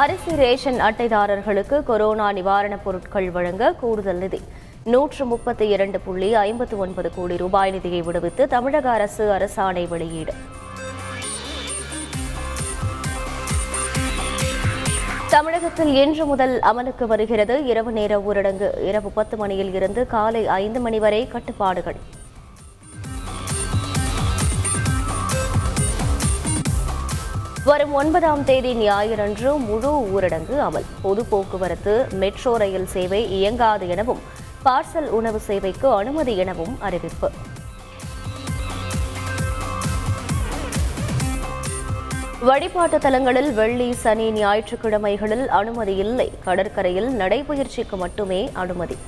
அரிசி ரேஷன் அட்டைதாரர்களுக்கு கொரோனா நிவாரணப் பொருட்கள் வழங்க கூடுதல் நிதி. நூற்று முப்பத்தி இரண்டு புள்ளி ஐம்பத்து ஒன்பது கோடி ரூபாய் நிதியை விடுவித்து தமிழக அரசு அரசாணை வெளியீடு. தமிழகத்தில் இன்று முதல் அமலுக்கு வருகிறது இரவு நேர ஊரடங்கு. இரவு பத்து மணியில் இருந்து காலை ஐந்து மணி வரை கட்டுப்பாடுகள். வரும் ஒன்பதாம் தேதி ஞாயிறன்று முழு ஊரடங்கு அமல். பொது போக்குவரத்து மெட்ரோ ரயில் சேவை இயங்காது எனவும் பார்சல் உணவு சேவைக்கு அனுமதி எனவும் அறிவிப்பு. வழிபாட்டு தலங்களில் வெள்ளி சனி ஞாயிற்றுக்கிழமைகளில் அனுமதி இல்லை. கடற்கரையில் நடைபயிற்சிக்கு மட்டுமே அனுமதி.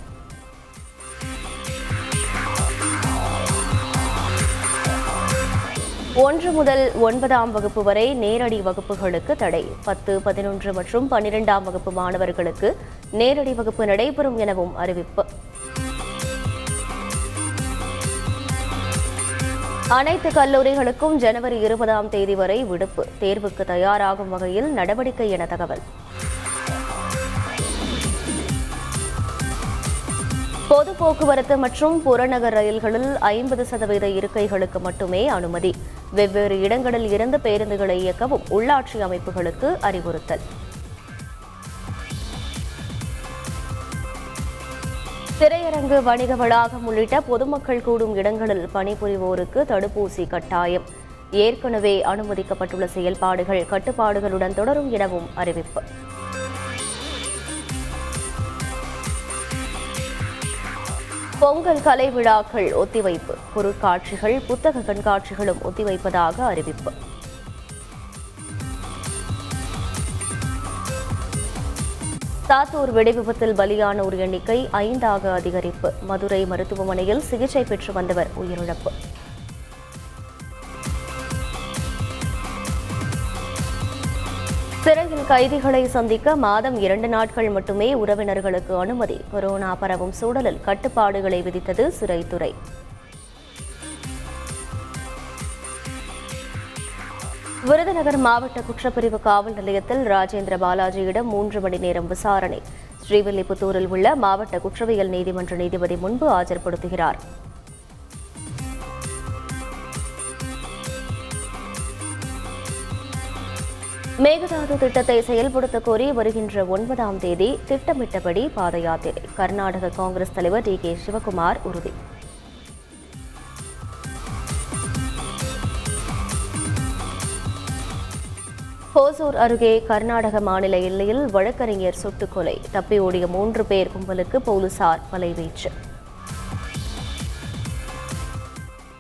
ஒன்று முதல் ஒன்பதாம் வகுப்பு வரை நேரடி வகுப்புகளுக்கு தடை. பத்து பதினொன்று மற்றும் பன்னிரெண்டாம் வகுப்பு மாணவர்களுக்கு நேரடி வகுப்பு நடைபெறும் எனவும் அறிவிப்பு. அனைத்து கல்லூரிகளுக்கும் ஜனவரி இருபதாம் தேதி வரை விடுப்பு. தேர்வுக்கு தயாராகும் வகையில் நடவடிக்கை என தகவல். பொது போக்குவரத்து மற்றும் புறநகர் ரயில்களில் ஐம்பது சதவீத இருக்கைகளுக்கு மட்டுமே அனுமதி. வெவ்வேறு இடங்களில் இருந்து பேருந்துகளை இயக்கவும் உள்ளாட்சி அமைப்புகளுக்கு அறிவுறுத்தல். திரையரங்கு வணிக வளாகம் உள்ளிட்ட பொதுமக்கள் கூடும் இடங்களில் பணிபுரிவோருக்கு தடுப்பூசி கட்டாயம். ஏற்கனவே அனுமதிக்கப்பட்டுள்ள செயல்பாடுகள் கட்டுப்பாடுகளுடன் தொடரும் எனவும் அறிவிப்பு. பொங்கல் கலை விழாக்கள் ஒத்திவைப்பு. பொருட்காட்சிகள் புத்தக கண்காட்சிகளும் ஒத்திவைப்பதாக அறிவிப்பு. சாத்தூர் வெடிவிபத்தில் பலியானோர் எண்ணிக்கை ஐந்தாக அதிகரிப்பு. மதுரை மருத்துவமனையில் சிகிச்சை பெற்று வந்தவர் உயிரிழப்பு. சிறையில் கைதிகளை சந்திக்க மாதம் இரண்டு நாட்கள் மட்டுமே உறவினர்களுக்கு அனுமதி. கொரோனா பரவும் சூழலில் கட்டுப்பாடுகளை விதித்தது சிறைத்துறை. விருதுநகர் மாவட்ட குற்றப்பிரிவு காவல் நிலையத்தில் ராஜேந்திர பாலாஜியிடம் மூன்று மணி நேரம் விசாரணை. ஸ்ரீவில்லிபுத்தூரில் உள்ள மாவட்ட குற்றவியல் நீதிமன்ற நீதிபதி முன்பு ஆஜர்படுத்துகிறார். மேகதாது திட்டத்தை செயல்படுத்த கோரி வருகின்ற ஒன்பதாம் தேதி திட்டமிட்டபடி பாத யாத்திரை கர்நாடக காங்கிரஸ் தலைவர் டி கே சிவகுமார் உறுதி. ஹோசூர் அருகே கர்நாடக மாநில எல்லையில் வழக்கறிஞர் சுட்டுக்கொலை தப்பி ஓடிய மூன்று பேர் கும்பலுக்கு போலீசார் வலைவீச்சு.